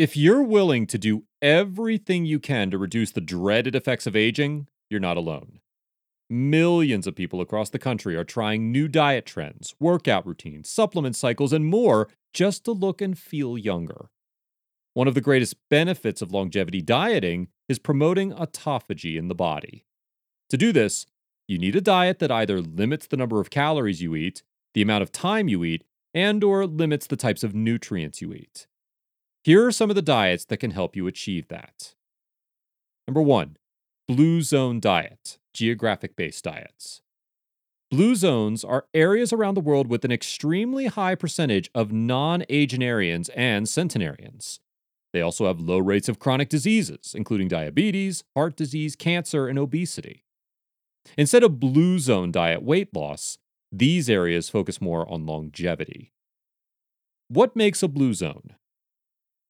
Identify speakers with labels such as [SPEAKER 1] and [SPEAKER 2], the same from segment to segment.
[SPEAKER 1] If you're willing to do everything you can to reduce the dreaded effects of aging, you're not alone. Millions of people across the country are trying new diet trends, workout routines, supplement cycles, and more just to look and feel younger. One of the greatest benefits of longevity dieting is promoting autophagy in the body. To do this, you need a diet that either limits the number of calories you eat, the amount of time you eat, and or limits the types of nutrients you eat. Here are some of the diets that can help you achieve that. Number 1, blue zone diet, geographic based diets. Blue zones are areas around the world with an extremely high percentage of nonagenarians and centenarians. They also have low rates of chronic diseases, including diabetes, heart disease, cancer, and obesity. Instead of blue zone diet weight loss, these areas focus more on longevity. What makes a blue zone?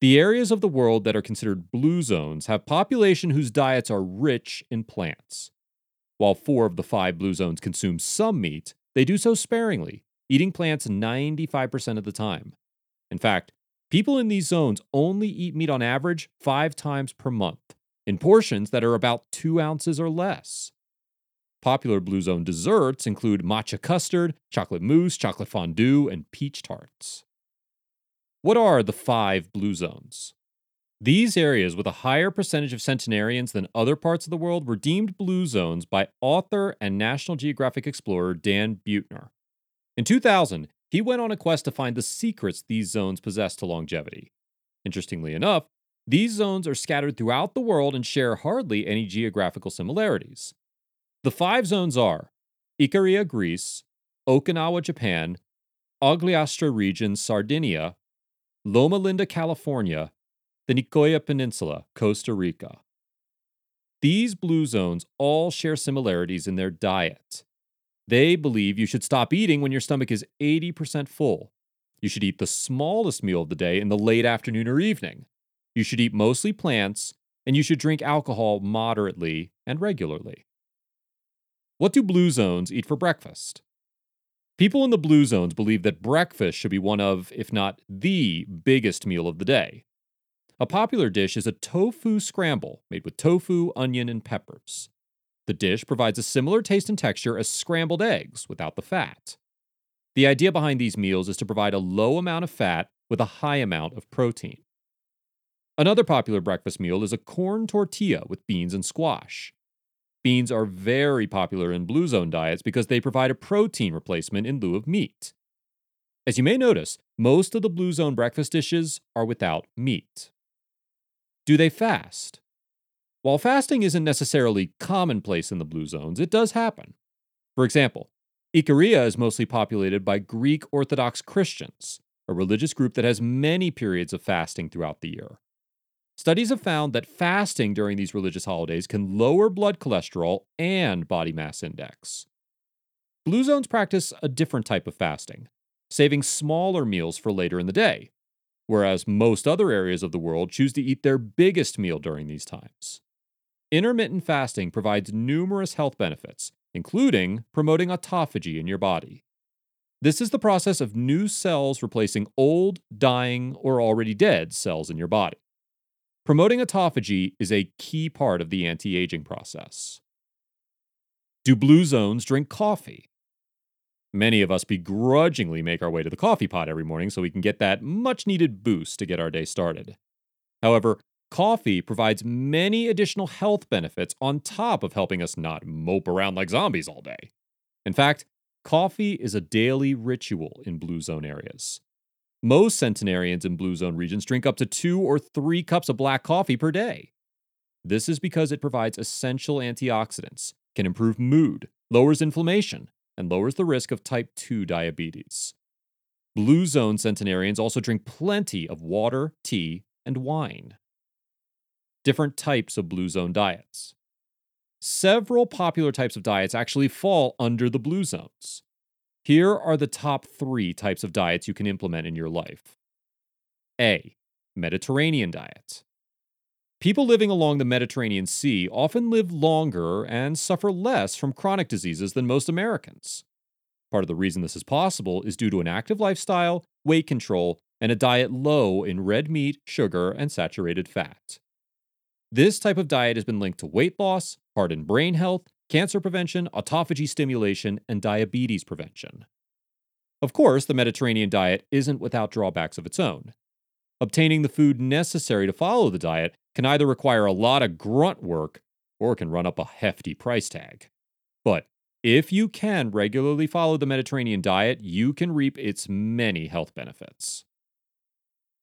[SPEAKER 1] The areas of the world that are considered blue zones have population whose diets are rich in plants. While four of the five blue zones consume some meat, they do so sparingly, eating plants 95% of the time. In fact, People in these zones only eat meat on average five times per month, in portions that are about two ounces or less. Popular Blue Zone desserts include matcha custard, chocolate mousse, chocolate fondue, and peach tarts. What are the five Blue Zones? These areas with a higher percentage of centenarians than other parts of the world were deemed blue zones by author and National Geographic explorer Dan Buettner. In 2000, he went on a quest to find the secrets these zones possess to longevity. Interestingly enough, these zones are scattered throughout the world and share hardly any geographical similarities. The five zones are Ikaria, Greece, Okinawa, Japan, Ogliastra region, Sardinia, Loma Linda, California, the Nicoya Peninsula, Costa Rica. These blue zones all share similarities in their diet. They believe you should stop eating when your stomach is 80% full. You should eat the smallest meal of the day in the late afternoon or evening. You should eat mostly plants, and you should drink alcohol moderately and regularly. What do blue zones eat for breakfast? People in the blue zones believe that breakfast should be one of, if not the biggest meal of the day. A popular dish is a tofu scramble made with tofu, onion, and peppers. The dish provides a similar taste and texture as scrambled eggs without the fat. The idea behind these meals is to provide a low amount of fat with a high amount of protein. Another popular breakfast meal is a corn tortilla with beans and squash. Beans are very popular in blue zone diets because they provide a protein replacement in lieu of meat. As you may notice, most of the blue zone breakfast dishes are without meat. Do they fast? While fasting isn't necessarily commonplace in the blue zones, it does happen. For example, Ikaria is mostly populated by Greek Orthodox Christians, a religious group that has many periods of fasting throughout the year. Studies have found that fasting during these religious holidays can lower blood cholesterol and body mass index. Blue zones practice a different type of fasting, saving smaller meals for later in the day, whereas most other areas of the world choose to eat their biggest meal during these times. Intermittent fasting provides numerous health benefits, including promoting autophagy in your body. This is the process of new cells replacing old, dying, or already dead cells in your body. Promoting autophagy is a key part of the anti aging process. Do blue zones drink coffee? Many of us begrudgingly make our way to the coffee pot every morning so we can get that much needed boost to get our day started. However, Coffee provides many additional health benefits on top of helping us not mope around like zombies all day. In fact, coffee is a daily ritual in blue zone areas. Most centenarians in blue zone regions drink up to two or three cups of black coffee per day. This is because it provides essential antioxidants, can improve mood, lowers inflammation, and lowers the risk of type 2 diabetes. Blue zone centenarians also drink plenty of water, tea, and wine different types of blue zone diets. Several popular types of diets actually fall under the blue zones. Here are the top three types of diets you can implement in your life. A. Mediterranean diet. People living along the Mediterranean Sea often live longer and suffer less from chronic diseases than most Americans. Part of the reason this is possible is due to an active lifestyle, weight control, and a diet low in red meat, sugar, and saturated fat. This type of diet has been linked to weight loss, heart and brain health, cancer prevention, autophagy stimulation, and diabetes prevention. Of course, the Mediterranean diet isn't without drawbacks of its own. Obtaining the food necessary to follow the diet can either require a lot of grunt work or can run up a hefty price tag. But if you can regularly follow the Mediterranean diet, you can reap its many health benefits.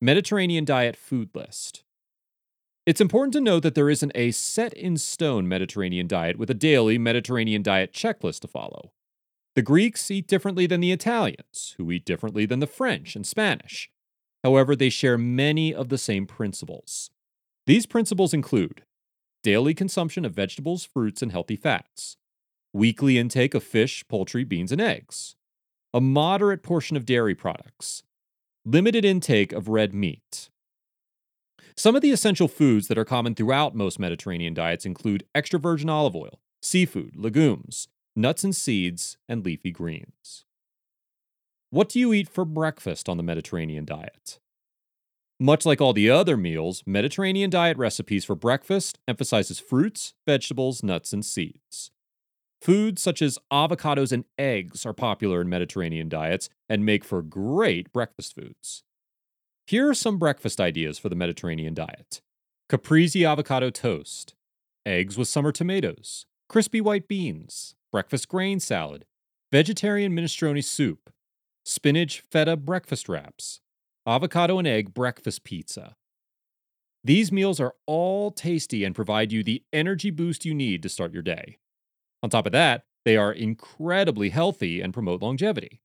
[SPEAKER 1] Mediterranean Diet Food List It's important to note that there isn't a set in stone Mediterranean diet with a daily Mediterranean diet checklist to follow. The Greeks eat differently than the Italians, who eat differently than the French and Spanish. However, they share many of the same principles. These principles include daily consumption of vegetables, fruits, and healthy fats, weekly intake of fish, poultry, beans, and eggs, a moderate portion of dairy products, limited intake of red meat. Some of the essential foods that are common throughout most Mediterranean diets include extra virgin olive oil, seafood, legumes, nuts and seeds, and leafy greens. What do you eat for breakfast on the Mediterranean diet? Much like all the other meals, Mediterranean diet recipes for breakfast emphasizes fruits, vegetables, nuts, and seeds. Foods such as avocados and eggs are popular in Mediterranean diets and make for great breakfast foods. Here are some breakfast ideas for the Mediterranean diet caprese avocado toast, eggs with summer tomatoes, crispy white beans, breakfast grain salad, vegetarian minestrone soup, spinach feta breakfast wraps, avocado and egg breakfast pizza. These meals are all tasty and provide you the energy boost you need to start your day. On top of that, they are incredibly healthy and promote longevity.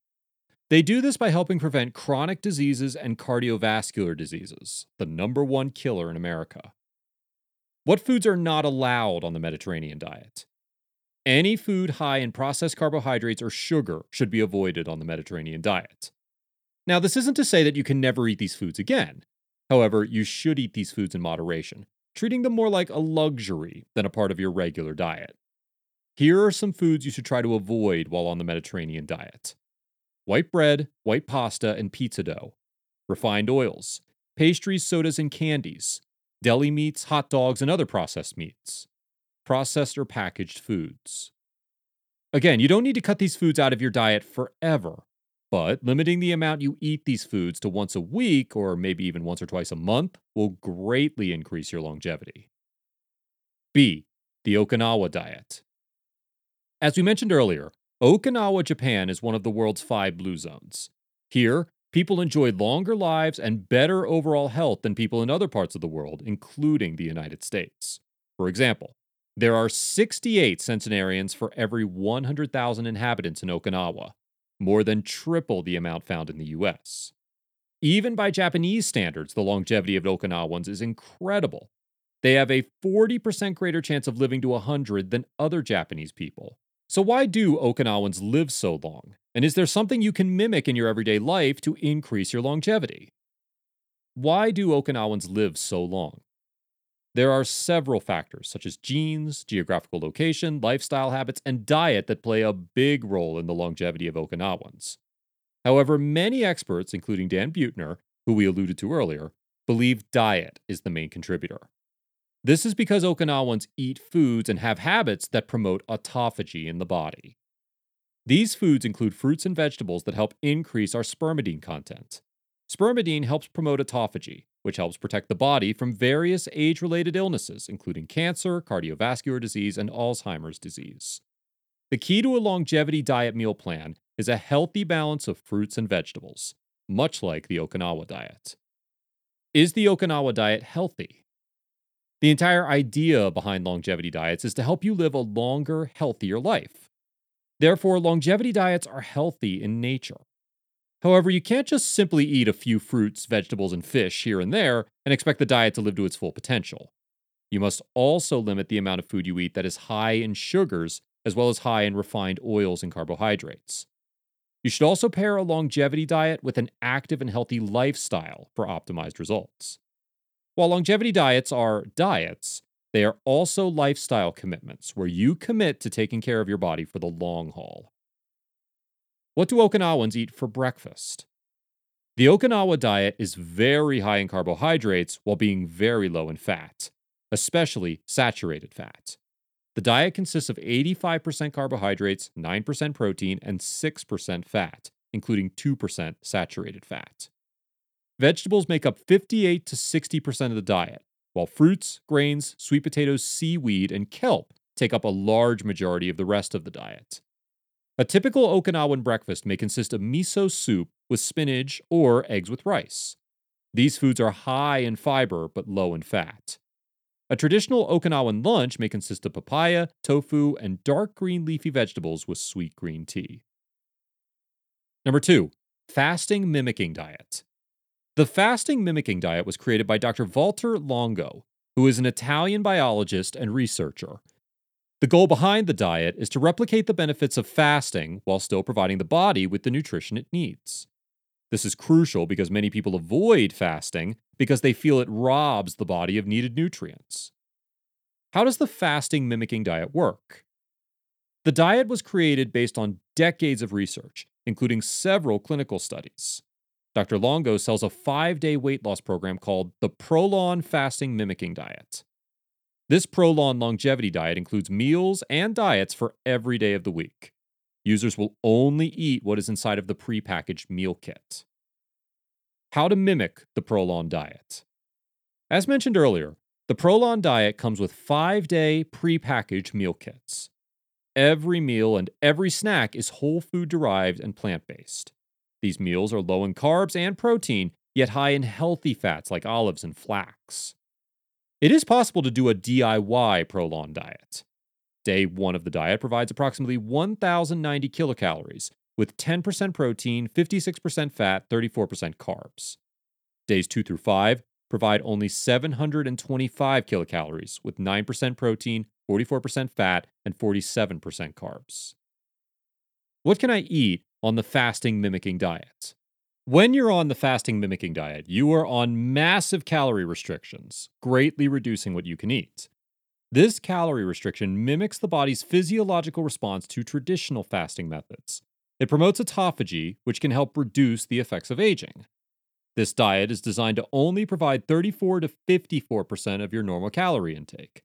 [SPEAKER 1] They do this by helping prevent chronic diseases and cardiovascular diseases, the number one killer in America. What foods are not allowed on the Mediterranean diet? Any food high in processed carbohydrates or sugar should be avoided on the Mediterranean diet. Now, this isn't to say that you can never eat these foods again. However, you should eat these foods in moderation, treating them more like a luxury than a part of your regular diet. Here are some foods you should try to avoid while on the Mediterranean diet white bread, white pasta, and pizza dough, refined oils, pastries, sodas, and candies, deli meats, hot dogs, and other processed meats, processed or packaged foods. Again, you don't need to cut these foods out of your diet forever, but limiting the amount you eat these foods to once a week or maybe even once or twice a month will greatly increase your longevity. B. The Okinawa diet. As we mentioned earlier, Okinawa, Japan is one of the world's five blue zones. Here, people enjoy longer lives and better overall health than people in other parts of the world, including the United States. For example, there are 68 centenarians for every 100,000 inhabitants in Okinawa, more than triple the amount found in the US. Even by Japanese standards, the longevity of Okinawans is incredible. They have a 40% greater chance of living to 100 than other Japanese people. So, why do Okinawans live so long? And is there something you can mimic in your everyday life to increase your longevity? Why do Okinawans live so long? There are several factors, such as genes, geographical location, lifestyle habits, and diet, that play a big role in the longevity of Okinawans. However, many experts, including Dan Buettner, who we alluded to earlier, believe diet is the main contributor. This is because Okinawans eat foods and have habits that promote autophagy in the body. These foods include fruits and vegetables that help increase our spermidine content. Spermidine helps promote autophagy, which helps protect the body from various age related illnesses, including cancer, cardiovascular disease, and Alzheimer's disease. The key to a longevity diet meal plan is a healthy balance of fruits and vegetables, much like the Okinawa diet. Is the Okinawa diet healthy? The entire idea behind longevity diets is to help you live a longer, healthier life. Therefore, longevity diets are healthy in nature. However, you can't just simply eat a few fruits, vegetables, and fish here and there and expect the diet to live to its full potential. You must also limit the amount of food you eat that is high in sugars as well as high in refined oils and carbohydrates. You should also pair a longevity diet with an active and healthy lifestyle for optimized results. While longevity diets are diets, they are also lifestyle commitments where you commit to taking care of your body for the long haul. What do Okinawans eat for breakfast? The Okinawa diet is very high in carbohydrates while being very low in fat, especially saturated fat. The diet consists of 85% carbohydrates, 9% protein, and 6% fat, including 2% saturated fat. Vegetables make up 58 to 60% of the diet, while fruits, grains, sweet potatoes, seaweed, and kelp take up a large majority of the rest of the diet. A typical Okinawan breakfast may consist of miso soup with spinach or eggs with rice. These foods are high in fiber but low in fat. A traditional Okinawan lunch may consist of papaya, tofu, and dark green leafy vegetables with sweet green tea. Number two, fasting mimicking diet. The fasting mimicking diet was created by Dr. Walter Longo, who is an Italian biologist and researcher. The goal behind the diet is to replicate the benefits of fasting while still providing the body with the nutrition it needs. This is crucial because many people avoid fasting because they feel it robs the body of needed nutrients. How does the fasting mimicking diet work? The diet was created based on decades of research, including several clinical studies. Dr. Longo sells a five day weight loss program called the Prolon Fasting Mimicking Diet. This Prolon longevity diet includes meals and diets for every day of the week. Users will only eat what is inside of the prepackaged meal kit. How to mimic the Prolon diet. As mentioned earlier, the Prolon diet comes with five day prepackaged meal kits. Every meal and every snack is whole food derived and plant based. These meals are low in carbs and protein, yet high in healthy fats like olives and flax. It is possible to do a DIY Prolon diet. Day 1 of the diet provides approximately 1,090 kilocalories, with 10% protein, 56% fat, 34% carbs. Days 2 through 5 provide only 725 kilocalories, with 9% protein, 44% fat, and 47% carbs. What can I eat on the fasting mimicking diets. When you're on the fasting mimicking diet, you are on massive calorie restrictions, greatly reducing what you can eat. This calorie restriction mimics the body's physiological response to traditional fasting methods. It promotes autophagy, which can help reduce the effects of aging. This diet is designed to only provide 34 to 54% of your normal calorie intake.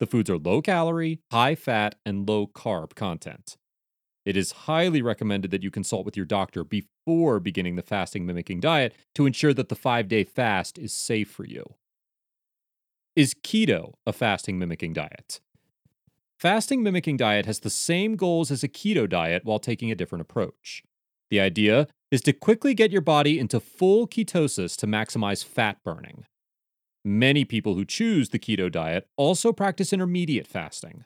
[SPEAKER 1] The foods are low calorie, high fat, and low carb content. It is highly recommended that you consult with your doctor before beginning the fasting mimicking diet to ensure that the five day fast is safe for you. Is keto a fasting mimicking diet? Fasting mimicking diet has the same goals as a keto diet while taking a different approach. The idea is to quickly get your body into full ketosis to maximize fat burning. Many people who choose the keto diet also practice intermediate fasting.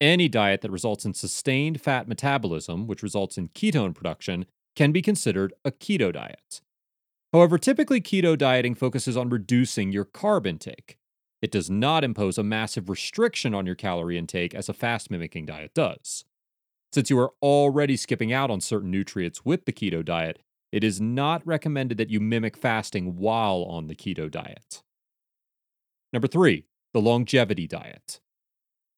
[SPEAKER 1] Any diet that results in sustained fat metabolism, which results in ketone production, can be considered a keto diet. However, typically keto dieting focuses on reducing your carb intake. It does not impose a massive restriction on your calorie intake as a fast mimicking diet does. Since you are already skipping out on certain nutrients with the keto diet, it is not recommended that you mimic fasting while on the keto diet. Number three, the longevity diet.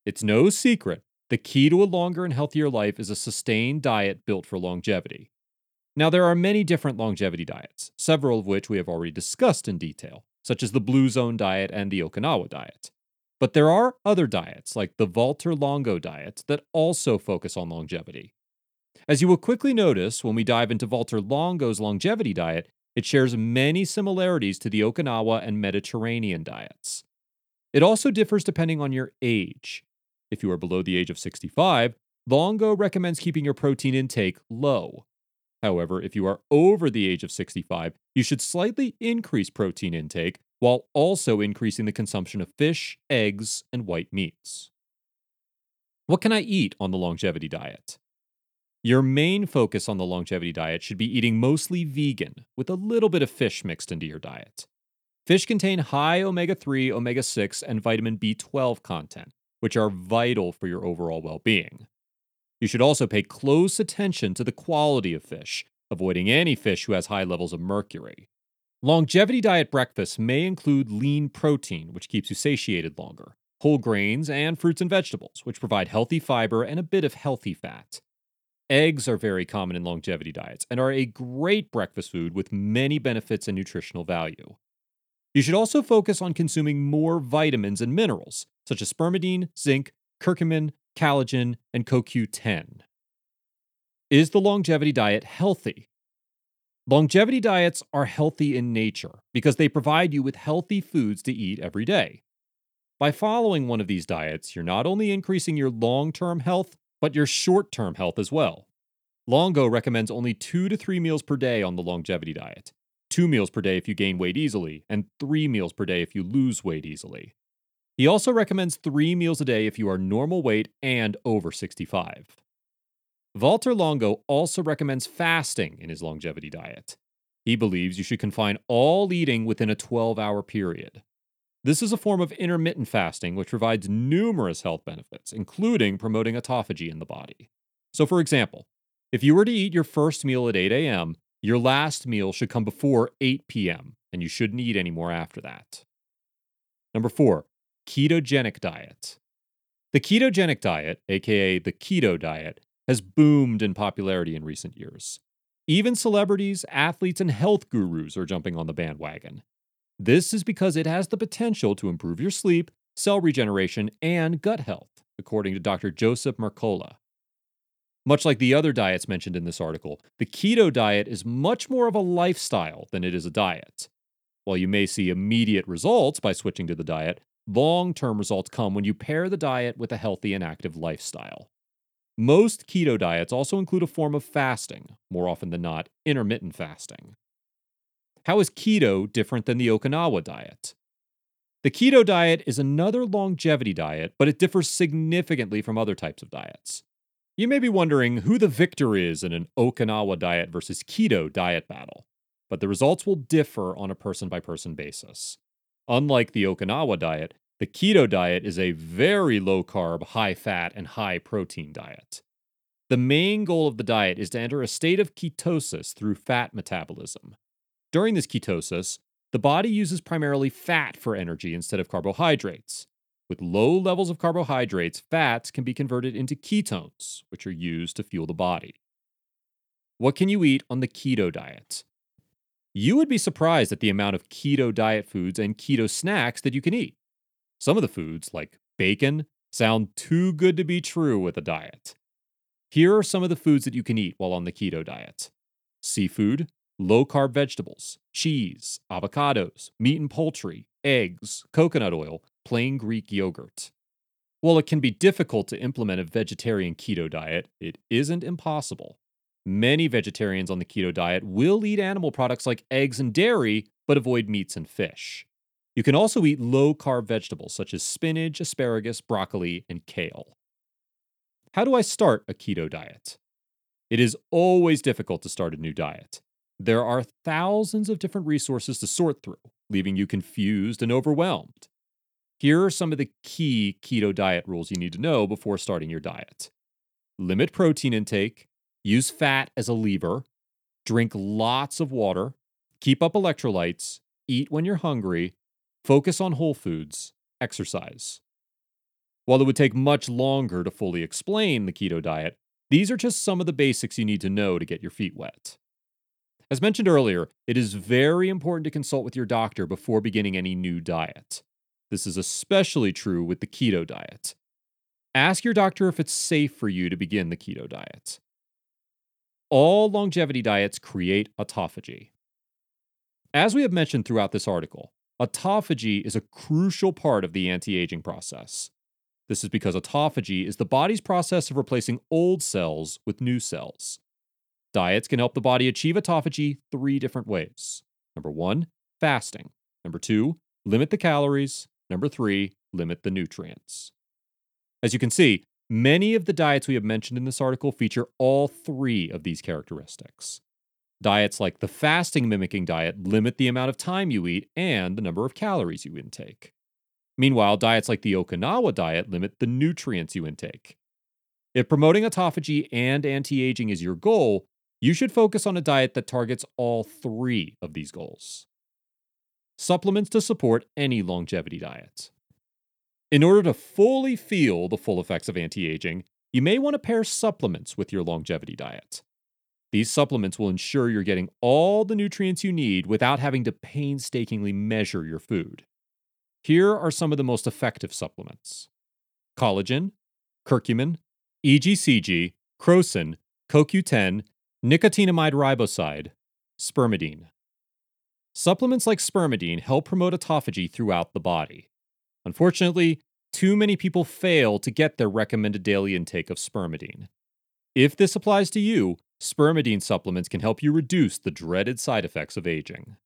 [SPEAKER 1] It's no secret the key to a longer and healthier life is a sustained diet built for longevity. Now, there are many different longevity diets, several of which we have already discussed in detail, such as the Blue Zone diet and the Okinawa diet. But there are other diets, like the Walter Longo diet, that also focus on longevity. As you will quickly notice when we dive into Walter Longo's longevity diet, it shares many similarities to the Okinawa and Mediterranean diets. It also differs depending on your age. If you are below the age of 65, Longo recommends keeping your protein intake low. However, if you are over the age of 65, you should slightly increase protein intake while also increasing the consumption of fish, eggs, and white meats. What can I eat on the longevity diet? Your main focus on the longevity diet should be eating mostly vegan, with a little bit of fish mixed into your diet. Fish contain high omega 3, omega 6, and vitamin B12 content, which are vital for your overall well being. You should also pay close attention to the quality of fish, avoiding any fish who has high levels of mercury. Longevity diet breakfasts may include lean protein, which keeps you satiated longer, whole grains, and fruits and vegetables, which provide healthy fiber and a bit of healthy fat. Eggs are very common in longevity diets and are a great breakfast food with many benefits and nutritional value. You should also focus on consuming more vitamins and minerals, such as spermidine, zinc, curcumin, collagen, and CoQ10. Is the longevity diet healthy? Longevity diets are healthy in nature because they provide you with healthy foods to eat every day. By following one of these diets, you're not only increasing your long term health, but your short term health as well. Longo recommends only two to three meals per day on the longevity diet, two meals per day if you gain weight easily, and three meals per day if you lose weight easily. He also recommends three meals a day if you are normal weight and over 65. Walter Longo also recommends fasting in his longevity diet. He believes you should confine all eating within a 12 hour period. This is a form of intermittent fasting which provides numerous health benefits, including promoting autophagy in the body. So, for example, if you were to eat your first meal at 8 a.m., your last meal should come before 8 p.m., and you shouldn't eat any more after that. Number four, ketogenic diet. The ketogenic diet, aka the keto diet, has boomed in popularity in recent years. Even celebrities, athletes, and health gurus are jumping on the bandwagon. This is because it has the potential to improve your sleep, cell regeneration, and gut health, according to Dr. Joseph Mercola. Much like the other diets mentioned in this article, the keto diet is much more of a lifestyle than it is a diet. While you may see immediate results by switching to the diet, long term results come when you pair the diet with a healthy and active lifestyle. Most keto diets also include a form of fasting, more often than not, intermittent fasting. How is keto different than the Okinawa diet? The keto diet is another longevity diet, but it differs significantly from other types of diets. You may be wondering who the victor is in an Okinawa diet versus keto diet battle, but the results will differ on a person by person basis. Unlike the Okinawa diet, the keto diet is a very low carb, high fat, and high protein diet. The main goal of the diet is to enter a state of ketosis through fat metabolism. During this ketosis, the body uses primarily fat for energy instead of carbohydrates. With low levels of carbohydrates, fats can be converted into ketones, which are used to fuel the body. What can you eat on the keto diet? You would be surprised at the amount of keto diet foods and keto snacks that you can eat. Some of the foods, like bacon, sound too good to be true with a diet. Here are some of the foods that you can eat while on the keto diet seafood, low carb vegetables, cheese, avocados, meat and poultry, eggs, coconut oil, plain Greek yogurt. While it can be difficult to implement a vegetarian keto diet, it isn't impossible. Many vegetarians on the keto diet will eat animal products like eggs and dairy, but avoid meats and fish. You can also eat low carb vegetables such as spinach, asparagus, broccoli, and kale. How do I start a keto diet? It is always difficult to start a new diet. There are thousands of different resources to sort through, leaving you confused and overwhelmed. Here are some of the key keto diet rules you need to know before starting your diet limit protein intake, use fat as a lever, drink lots of water, keep up electrolytes, eat when you're hungry, focus on whole foods, exercise. While it would take much longer to fully explain the keto diet, these are just some of the basics you need to know to get your feet wet. As mentioned earlier, it is very important to consult with your doctor before beginning any new diet. This is especially true with the keto diet. Ask your doctor if it's safe for you to begin the keto diet. All longevity diets create autophagy. As we have mentioned throughout this article, autophagy is a crucial part of the anti aging process. This is because autophagy is the body's process of replacing old cells with new cells. Diets can help the body achieve autophagy three different ways. Number one, fasting. Number two, limit the calories. Number three, limit the nutrients. As you can see, many of the diets we have mentioned in this article feature all three of these characteristics. Diets like the fasting mimicking diet limit the amount of time you eat and the number of calories you intake. Meanwhile, diets like the Okinawa diet limit the nutrients you intake. If promoting autophagy and anti aging is your goal, you should focus on a diet that targets all three of these goals supplements to support any longevity diet. In order to fully feel the full effects of anti aging, you may want to pair supplements with your longevity diet. These supplements will ensure you're getting all the nutrients you need without having to painstakingly measure your food. Here are some of the most effective supplements collagen, curcumin, EGCG, crocin, CoQ10, nicotinamide riboside, spermidine. Supplements like spermidine help promote autophagy throughout the body. Unfortunately, too many people fail to get their recommended daily intake of spermidine. If this applies to you, spermidine supplements can help you reduce the dreaded side effects of aging.